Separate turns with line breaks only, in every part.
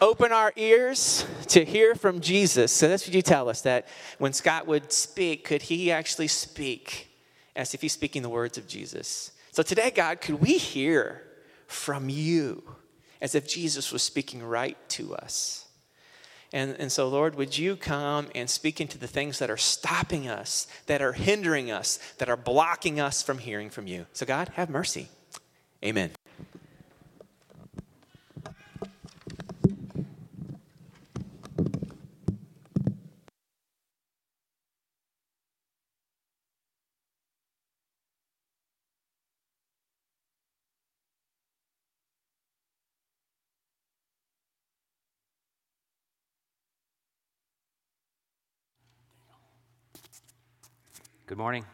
open our ears to hear from Jesus. So that's what you tell us that when Scott would speak, could he actually speak as if he's speaking the words of Jesus? So today, God, could we hear from you as if Jesus was speaking right to us? And, and so, Lord, would you come and speak into the things that are stopping us, that are hindering us, that are blocking us from hearing from you? So, God, have mercy. Amen.
Good morning.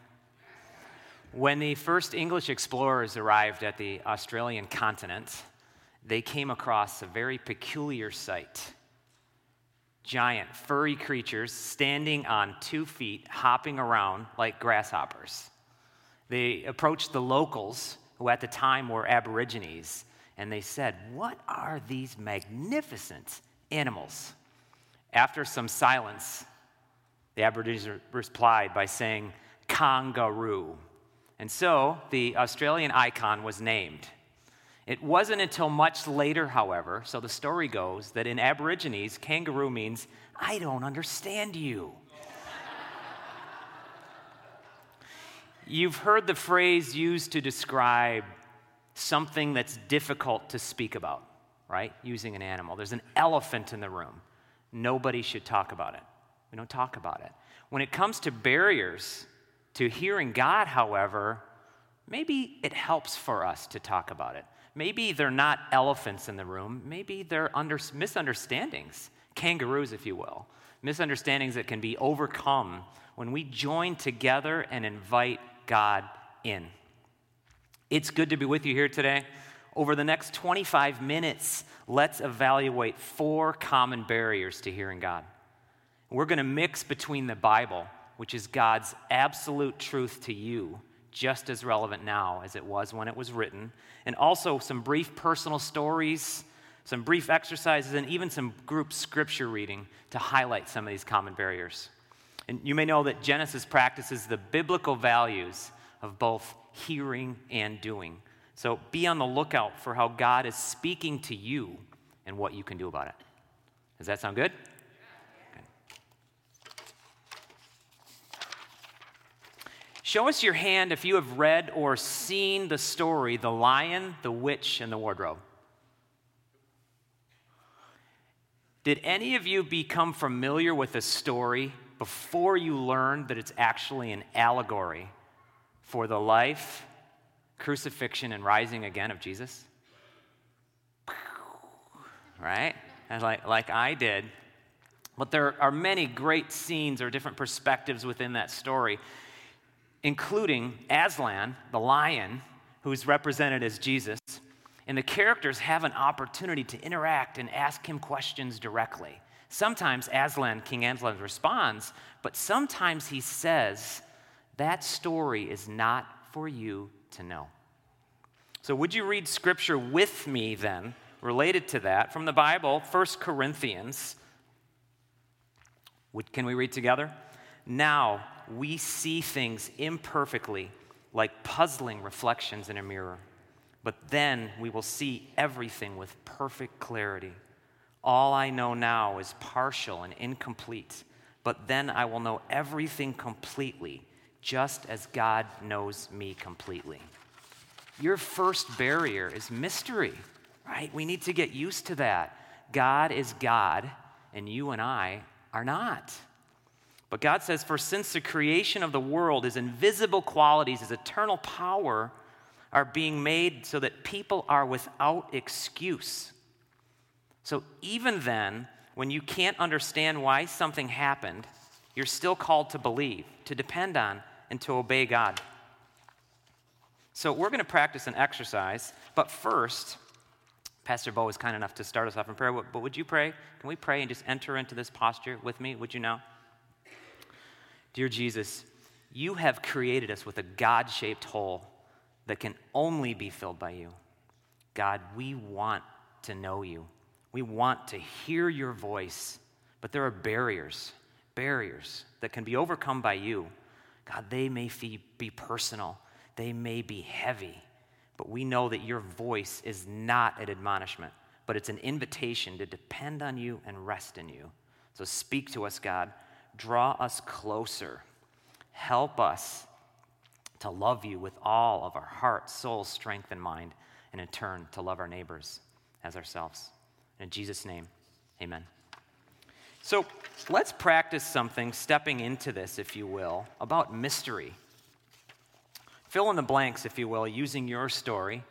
When the first English explorers arrived at the Australian continent, they came across a very peculiar sight. Giant, furry creatures standing on two feet, hopping around like grasshoppers. They approached the locals, who at the time were Aborigines, and they said, What are these magnificent animals? After some silence, the Aborigines replied by saying, kangaroo. And so the Australian icon was named. It wasn't until much later, however, so the story goes, that in Aborigines, kangaroo means, I don't understand you. You've heard the phrase used to describe something that's difficult to speak about, right? Using an animal. There's an elephant in the room. Nobody should talk about it. We don't talk about it. When it comes to barriers to hearing God, however, maybe it helps for us to talk about it. Maybe they're not elephants in the room, maybe they're under, misunderstandings, kangaroos, if you will, misunderstandings that can be overcome when we join together and invite God in. It's good to be with you here today. Over the next 25 minutes, let's evaluate four common barriers to hearing God. We're going to mix between the Bible, which is God's absolute truth to you, just as relevant now as it was when it was written, and also some brief personal stories, some brief exercises, and even some group scripture reading to highlight some of these common barriers. And you may know that Genesis practices the biblical values of both hearing and doing. So be on the lookout for how God is speaking to you and what you can do about it. Does that sound good? Show us your hand if you have read or seen the story The Lion, the Witch, and the Wardrobe. Did any of you become familiar with a story before you learned that it's actually an allegory for the life, crucifixion, and rising again of Jesus? Right? And like, like I did. But there are many great scenes or different perspectives within that story including Aslan, the lion, who's represented as Jesus. And the characters have an opportunity to interact and ask him questions directly. Sometimes Aslan, King Aslan, responds, but sometimes he says, That story is not for you to know. So, would you read scripture with me then, related to that, from the Bible, 1 Corinthians? Can we read together? Now, we see things imperfectly, like puzzling reflections in a mirror. But then we will see everything with perfect clarity. All I know now is partial and incomplete, but then I will know everything completely, just as God knows me completely. Your first barrier is mystery, right? We need to get used to that. God is God, and you and I are not. But God says, For since the creation of the world, his invisible qualities, his eternal power, are being made so that people are without excuse. So even then, when you can't understand why something happened, you're still called to believe, to depend on, and to obey God. So we're going to practice an exercise, but first, Pastor Bo is kind enough to start us off in prayer. But would you pray? Can we pray and just enter into this posture with me? Would you now? Dear Jesus, you have created us with a God shaped hole that can only be filled by you. God, we want to know you. We want to hear your voice, but there are barriers, barriers that can be overcome by you. God, they may be personal, they may be heavy, but we know that your voice is not an admonishment, but it's an invitation to depend on you and rest in you. So speak to us, God. Draw us closer. Help us to love you with all of our heart, soul, strength, and mind, and in turn to love our neighbors as ourselves. In Jesus' name, amen. So let's practice something, stepping into this, if you will, about mystery. Fill in the blanks, if you will, using your story.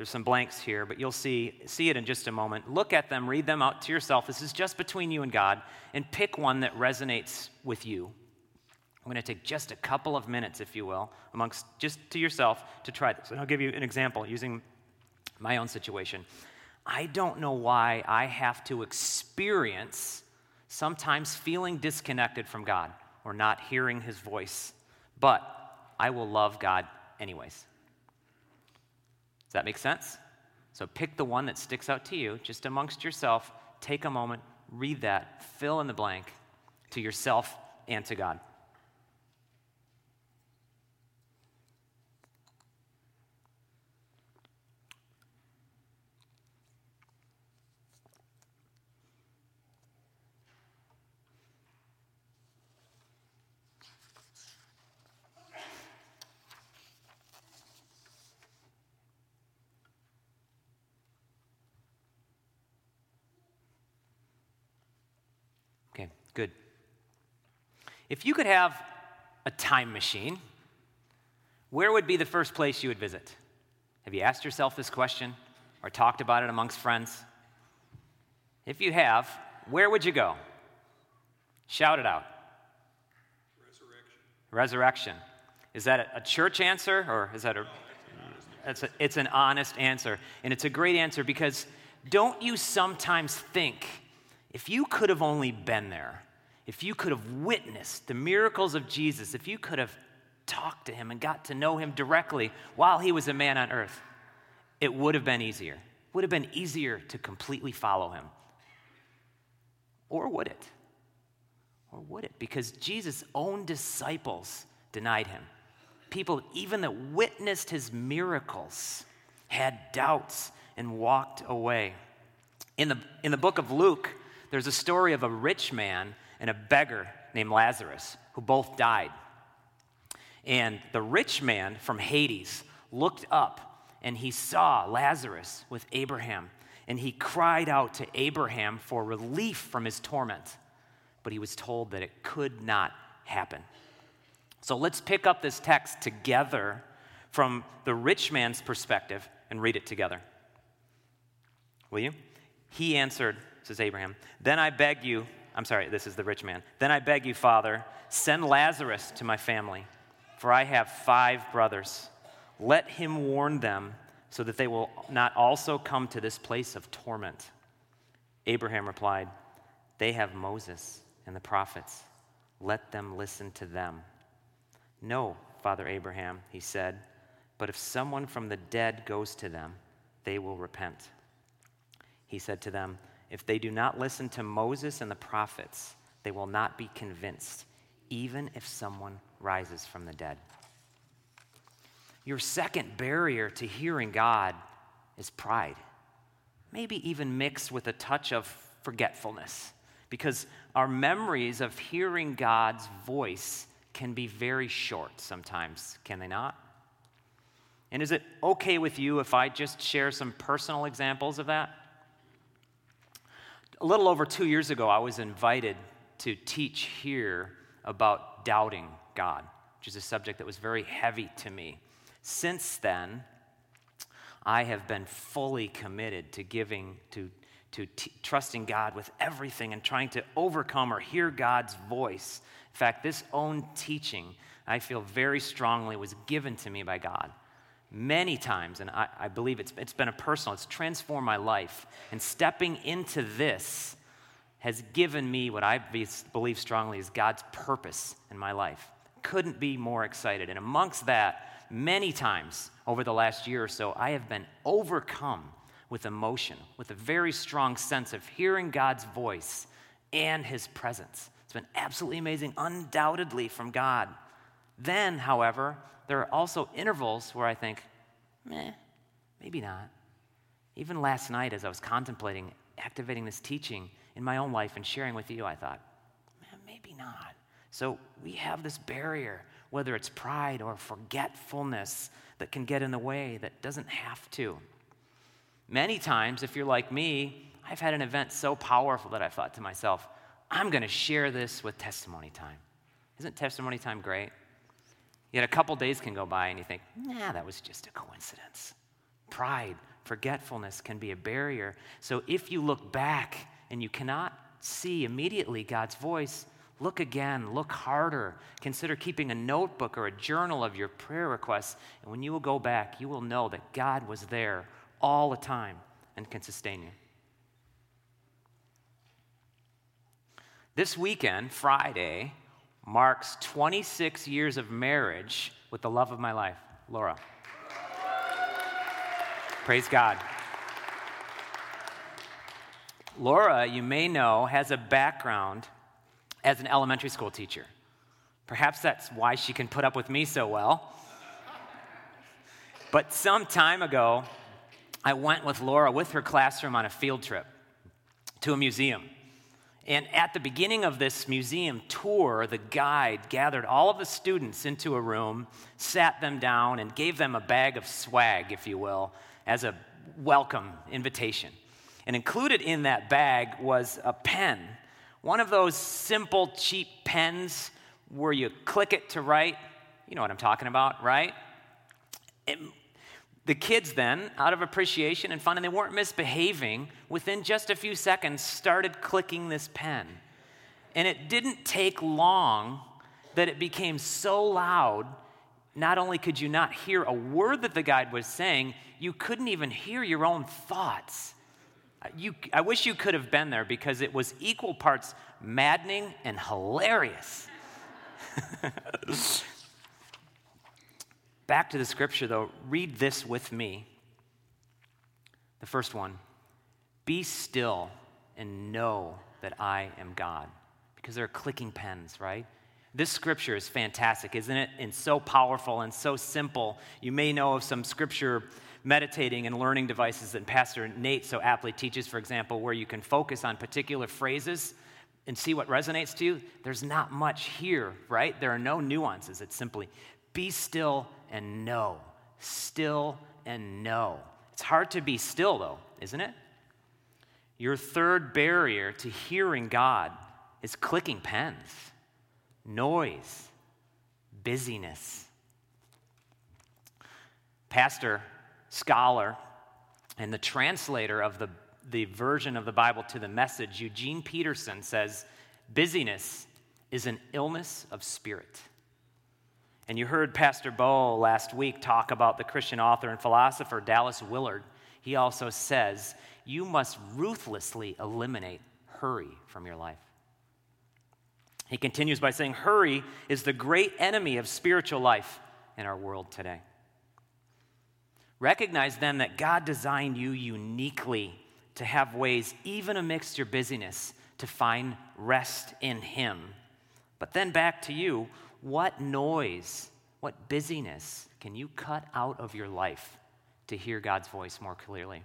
There's some blanks here, but you'll see, see it in just a moment. Look at them, read them out to yourself. This is just between you and God, and pick one that resonates with you. I'm going to take just a couple of minutes, if you will, amongst just to yourself to try this. And I'll give you an example using my own situation. I don't know why I have to experience sometimes feeling disconnected from God or not hearing his voice, but I will love God anyways. Does that make sense? So pick the one that sticks out to you, just amongst yourself. Take a moment, read that, fill in the blank to yourself and to God. Good. If you could have a time machine, where would be the first place you would visit? Have you asked yourself this question or talked about it amongst friends? If you have, where would you go? Shout it out.
Resurrection.
Resurrection. Is that a church answer or is that a. It's, a, it's an honest answer. And it's a great answer because don't you sometimes think if you could have only been there, if you could have witnessed the miracles of Jesus, if you could have talked to him and got to know him directly while he was a man on earth, it would have been easier. It would have been easier to completely follow him. Or would it? Or would it? Because Jesus' own disciples denied him. People, even that witnessed his miracles, had doubts and walked away. In the, in the book of Luke, there's a story of a rich man and a beggar named Lazarus who both died. And the rich man from Hades looked up and he saw Lazarus with Abraham. And he cried out to Abraham for relief from his torment. But he was told that it could not happen. So let's pick up this text together from the rich man's perspective and read it together. Will you? He answered, says Abraham, Then I beg you, I'm sorry, this is the rich man. Then I beg you, Father, send Lazarus to my family, for I have five brothers. Let him warn them so that they will not also come to this place of torment. Abraham replied, They have Moses and the prophets. Let them listen to them. No, Father Abraham, he said, but if someone from the dead goes to them, they will repent. He said to them, if they do not listen to Moses and the prophets, they will not be convinced, even if someone rises from the dead. Your second barrier to hearing God is pride, maybe even mixed with a touch of forgetfulness, because our memories of hearing God's voice can be very short sometimes, can they not? And is it okay with you if I just share some personal examples of that? A little over two years ago, I was invited to teach here about doubting God, which is a subject that was very heavy to me. Since then, I have been fully committed to giving, to, to t- trusting God with everything and trying to overcome or hear God's voice. In fact, this own teaching, I feel very strongly, was given to me by God many times, and I, I, believe it's, it's been a personal, it's transformed my life. And stepping into this has given me what I believe strongly is God's purpose in my life. Couldn't be more excited. And amongst that, many times over the last year or so, I have been overcome with emotion, with a very strong sense of hearing God's voice and his presence. It's been absolutely amazing, undoubtedly from God. Then, however, there are also intervals where I think, meh, maybe not. Even last night, as I was contemplating activating this teaching in my own life and sharing with you, I thought, maybe not. So we have this barrier, whether it's pride or forgetfulness that can get in the way that doesn't have to. Many times, if you're like me, I've had an event so powerful that I thought to myself, I'm going to share this with testimony time. Isn't testimony time great? Yet a couple days can go by and you think, nah, that was just a coincidence. Pride, forgetfulness can be a barrier. So if you look back and you cannot see immediately God's voice, look again, look harder. Consider keeping a notebook or a journal of your prayer requests. And when you will go back, you will know that God was there all the time and can sustain you. This weekend, Friday, marks 26 years of marriage with the love of my life, Laura. Praise God. Laura, you may know, has a background as an elementary school teacher. Perhaps that's why she can put up with me so well. But some time ago, I went with Laura with her classroom on a field trip to a museum. And at the beginning of this museum tour, the guide gathered all of the students into a room, sat them down, and gave them a bag of swag, if you will, as a welcome invitation. And included in that bag was a pen, one of those simple, cheap pens where you click it to write. You know what I'm talking about, right? The kids then, out of appreciation and fun, and they weren't misbehaving, within just a few seconds started clicking this pen. And it didn't take long that it became so loud, not only could you not hear a word that the guide was saying, you couldn't even hear your own thoughts. You, I wish you could have been there because it was equal parts maddening and hilarious. Back to the scripture, though, read this with me. The first one Be still and know that I am God. Because there are clicking pens, right? This scripture is fantastic, isn't it? And so powerful and so simple. You may know of some scripture meditating and learning devices that Pastor Nate so aptly teaches, for example, where you can focus on particular phrases and see what resonates to you. There's not much here, right? There are no nuances. It's simply be still and know. Still and know. It's hard to be still, though, isn't it? Your third barrier to hearing God is clicking pens, noise, busyness. Pastor, scholar, and the translator of the, the version of the Bible to the message, Eugene Peterson, says busyness is an illness of spirit. And you heard Pastor Bo last week talk about the Christian author and philosopher Dallas Willard. He also says, You must ruthlessly eliminate hurry from your life. He continues by saying, Hurry is the great enemy of spiritual life in our world today. Recognize then that God designed you uniquely to have ways, even amidst your busyness, to find rest in Him. But then back to you what noise, what busyness can you cut out of your life to hear God's voice more clearly?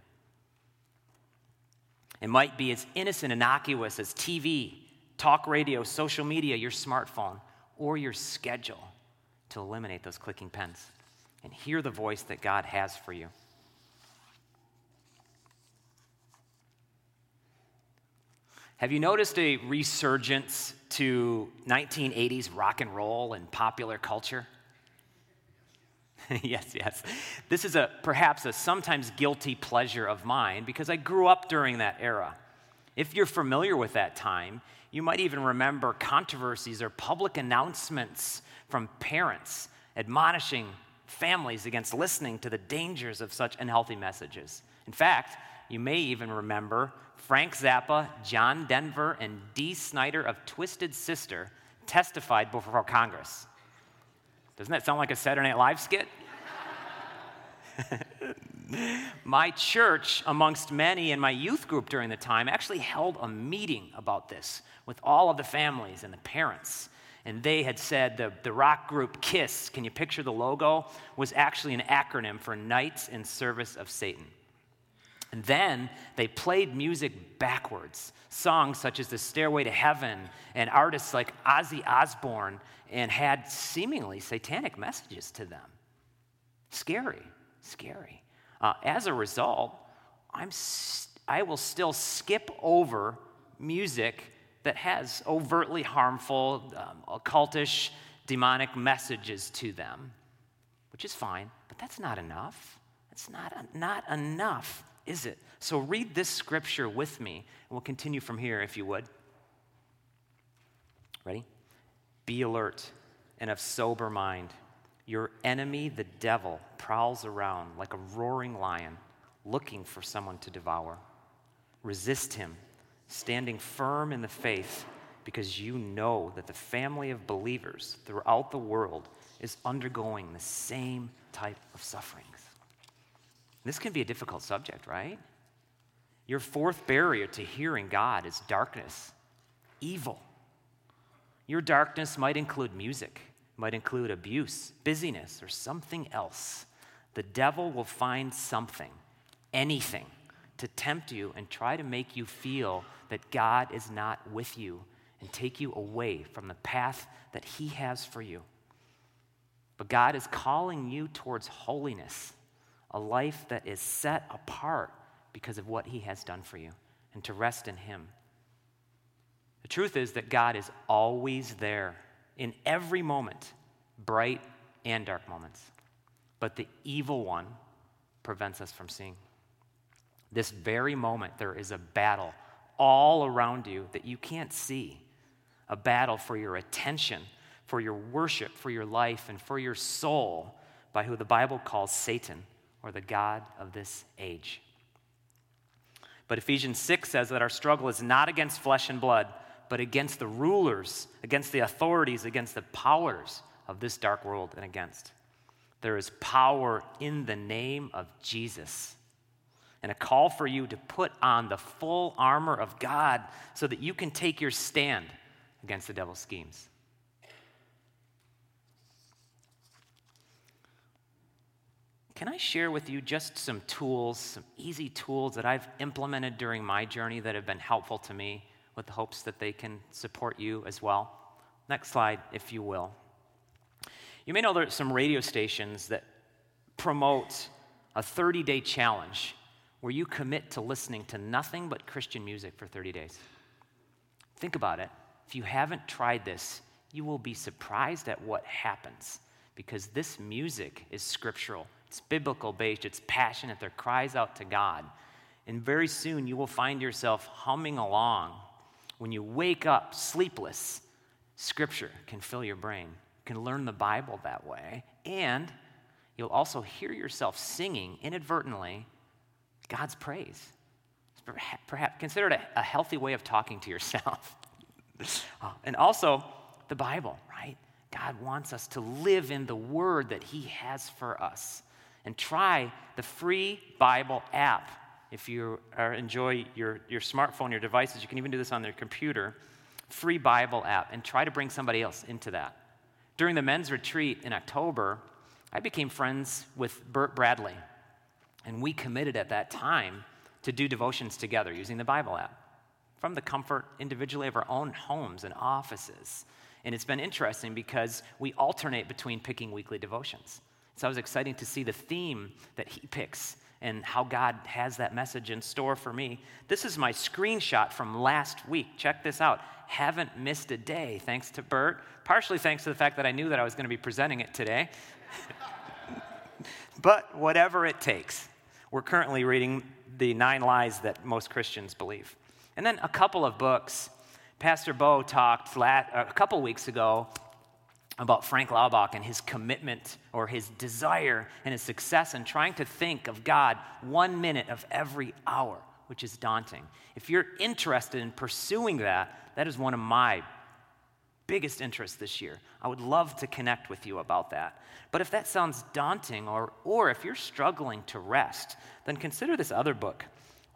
It might be as innocent, innocuous as TV, talk radio, social media, your smartphone, or your schedule to eliminate those clicking pens and hear the voice that God has for you. Have you noticed a resurgence to 1980s rock and roll and popular culture? yes, yes. This is a perhaps a sometimes guilty pleasure of mine because I grew up during that era. If you're familiar with that time, you might even remember controversies or public announcements from parents admonishing families against listening to the dangers of such unhealthy messages. In fact, you may even remember Frank Zappa, John Denver, and Dee Snider of Twisted Sister testified before Congress. Doesn't that sound like a Saturday Night Live skit? my church, amongst many in my youth group during the time, actually held a meeting about this with all of the families and the parents. And they had said the, the rock group KISS, can you picture the logo, was actually an acronym for Knights in Service of Satan. And then they played music backwards, songs such as The Stairway to Heaven and artists like Ozzy Osbourne, and had seemingly satanic messages to them. Scary, scary. Uh, as a result, I'm st- I will still skip over music that has overtly harmful, um, occultish, demonic messages to them, which is fine, but that's not enough. That's not, not enough, is it? So read this scripture with me, and we'll continue from here if you would. Ready? Be alert and of sober mind. Your enemy, the devil, prowls around like a roaring lion, looking for someone to devour. Resist him, standing firm in the faith, because you know that the family of believers throughout the world is undergoing the same type of sufferings. This can be a difficult subject, right? Your fourth barrier to hearing God is darkness, evil. Your darkness might include music might include abuse, busyness, or something else. The devil will find something, anything, to tempt you and try to make you feel that God is not with you and take you away from the path that He has for you. But God is calling you towards holiness, a life that is set apart because of what He has done for you, and to rest in Him. The truth is that God is always there in every moment, bright and dark moments. But the evil one prevents us from seeing. This very moment, there is a battle all around you that you can't see a battle for your attention, for your worship, for your life, and for your soul by who the Bible calls Satan or the God of this age. But Ephesians 6 says that our struggle is not against flesh and blood but against the rulers, against the authorities, against the powers of this dark world, and against. There is power in the name of Jesus. And a call for you to put on the full armor of God so that you can take your stand against the devil's schemes. Can I share with you just some tools, some easy tools that I've implemented during my journey that have been helpful to me? with the hopes that they can support you as well. Next slide, if you will. You may know there are some radio stations that promote a 30 day challenge where you commit to listening to nothing but Christian music for 30 days. Think about it. If you haven't tried this, you will be surprised at what happens because this music is scriptural, it's biblical based, it's passionate, there cries out to God. And very soon you will find yourself humming along when you wake up sleepless, Scripture can fill your brain. You can learn the Bible that way. And you'll also hear yourself singing inadvertently God's praise. Perhaps, consider it a, a healthy way of talking to yourself. Uh, and also, the Bible, right? God wants us to live in the word that He has for us. And try the free Bible app if you enjoy your, your smartphone, your devices, you can even do this on their computer. Free Bible app, and try to bring somebody else into that. During the men's retreat in October, I became friends with Burt Bradley, and we committed at that time to do devotions together using the Bible app from the comfort individually of our own homes and offices. And it's been interesting because we alternate between picking weekly devotions. So it was exciting to see the theme that he picks and how God has that message in store for me. This is my screenshot from last week. Check this out. Haven't missed a day, thanks to Bert, partially thanks to the fact that I knew that I was going to be presenting it today. but whatever it takes. We're currently reading The Nine Lies That Most Christians Believe. And then a couple of books. Pastor Bo talked a couple weeks ago about Frank Laubach and his commitment or his desire and his success in trying to think of God one minute of every hour, which is daunting. If you're interested in pursuing that, that is one of my biggest interests this year. I would love to connect with you about that. But if that sounds daunting, or, or if you're struggling to rest, then consider this other book,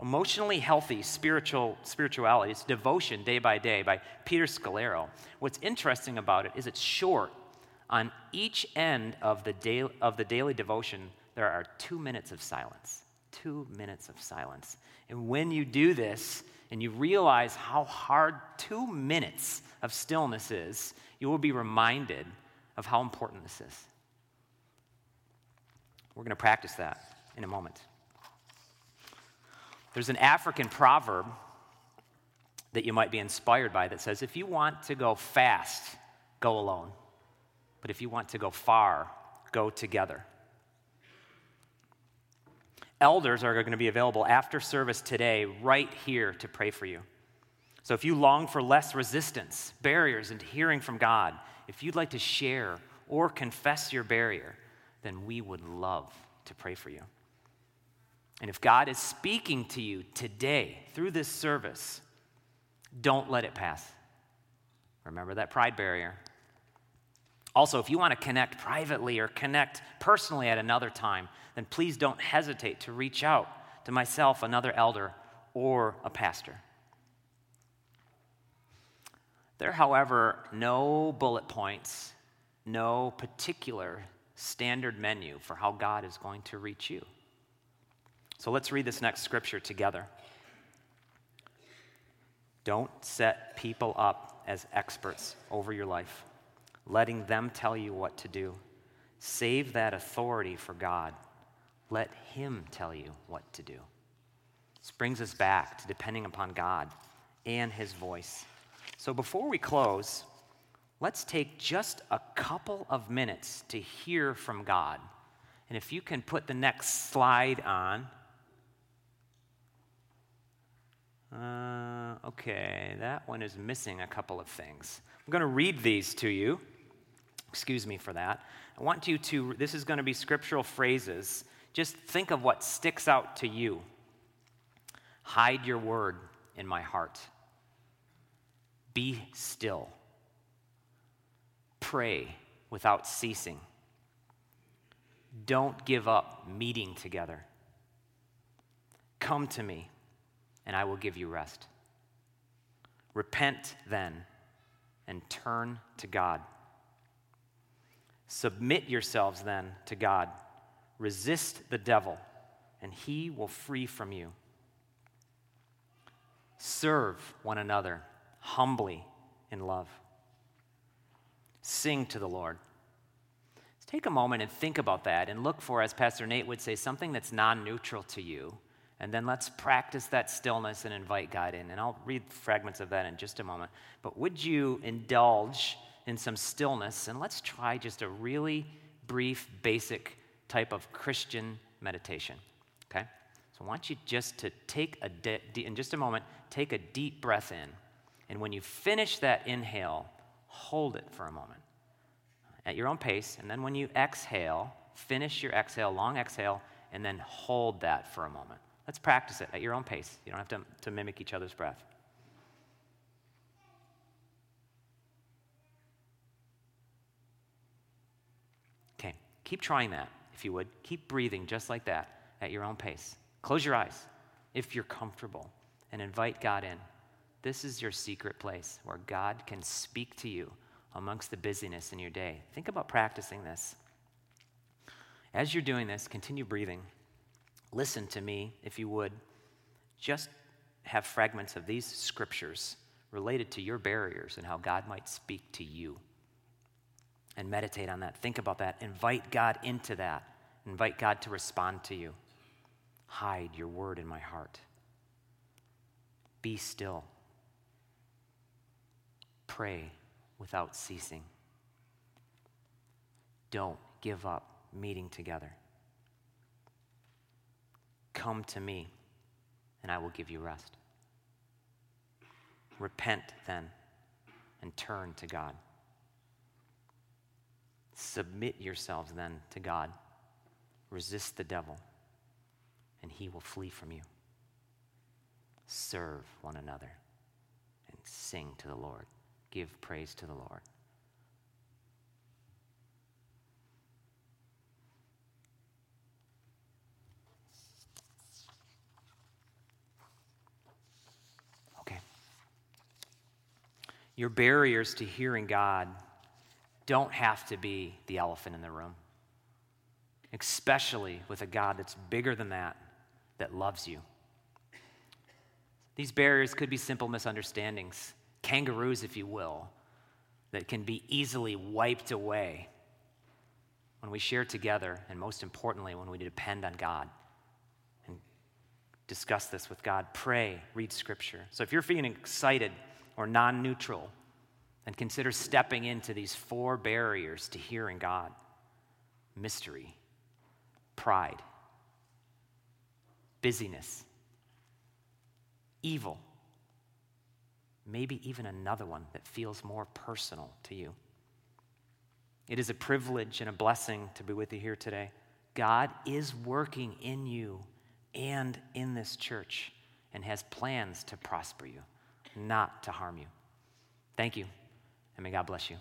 Emotionally Healthy Spiritual Spirituality. It's Devotion Day by Day by Peter Scazzero. What's interesting about it is it's short. On each end of the, day, of the daily devotion, there are two minutes of silence. Two minutes of silence. And when you do this, and you realize how hard two minutes of stillness is, you will be reminded of how important this is. We're going to practice that in a moment. There's an African proverb that you might be inspired by that says if you want to go fast, go alone. But if you want to go far, go together. Elders are going to be available after service today, right here, to pray for you. So if you long for less resistance, barriers, and hearing from God, if you'd like to share or confess your barrier, then we would love to pray for you. And if God is speaking to you today through this service, don't let it pass. Remember that pride barrier. Also, if you want to connect privately or connect personally at another time, then please don't hesitate to reach out to myself, another elder, or a pastor. There however, no bullet points, no particular standard menu for how God is going to reach you. So let's read this next scripture together. Don't set people up as experts over your life letting them tell you what to do. Save that authority for God. Let Him tell you what to do. This brings us back to depending upon God and His voice. So before we close, let's take just a couple of minutes to hear from God. And if you can put the next slide on. Uh, okay, that one is missing a couple of things. I'm going to read these to you. Excuse me for that. I want you to, this is going to be scriptural phrases. Just think of what sticks out to you. Hide your word in my heart. Be still. Pray without ceasing. Don't give up meeting together. Come to me, and I will give you rest. Repent then and turn to God. Submit yourselves then to God. Resist the devil, and he will free from you. Serve one another humbly in love. Sing to the Lord. Let's take a moment and think about that and look for, as Pastor Nate would say, something that's non neutral to you. And then let's practice that stillness and invite God in. And I'll read fragments of that in just a moment. But would you indulge? in some stillness, and let's try just a really brief, basic type of Christian meditation. Okay? So I want you just to take a, de- in just a moment, take a deep breath in. And when you finish that inhale, hold it for a moment at your own pace. And then when you exhale, finish your exhale, long exhale, and then hold that for a moment. Let's practice it at your own pace. You don't have to, to mimic each other's breath. Okay, keep trying that, if you would. Keep breathing just like that at your own pace. Close your eyes if you're comfortable and invite God in. This is your secret place where God can speak to you amongst the busyness in your day. Think about practicing this. As you're doing this, continue breathing. Listen to me, if you would. Just have fragments of these scriptures related to your barriers and how God might speak to you and meditate on that. Think about that. Invite God into that. Invite God to respond to you. Hide your word in my heart. Be still. Pray without ceasing. Don't give up meeting together. Come to me, and I will give you rest. Repent then and turn to God. Submit yourselves then to God. Resist the devil, and he will flee from you. Serve one another and sing to the Lord. give praise to the Lord. Okay. Your barriers to hearing God don't have to be the elephant in the room, especially with a God that's bigger than that, that loves you. These barriers could be simple misunderstandings, kangaroos, if you will, that can be easily wiped away when we share together, and most importantly, when we depend on God and discuss this with God. Pray, read scripture. So if you're feeling excited or non neutral, and consider stepping into these four barriers to hearing God mystery, pride, busyness, evil, maybe even another one that feels more personal to you. It is a privilege and a blessing to be with you here today. God is working in you and in this church and has plans to prosper you, not to harm you. Thank you, and may God bless you.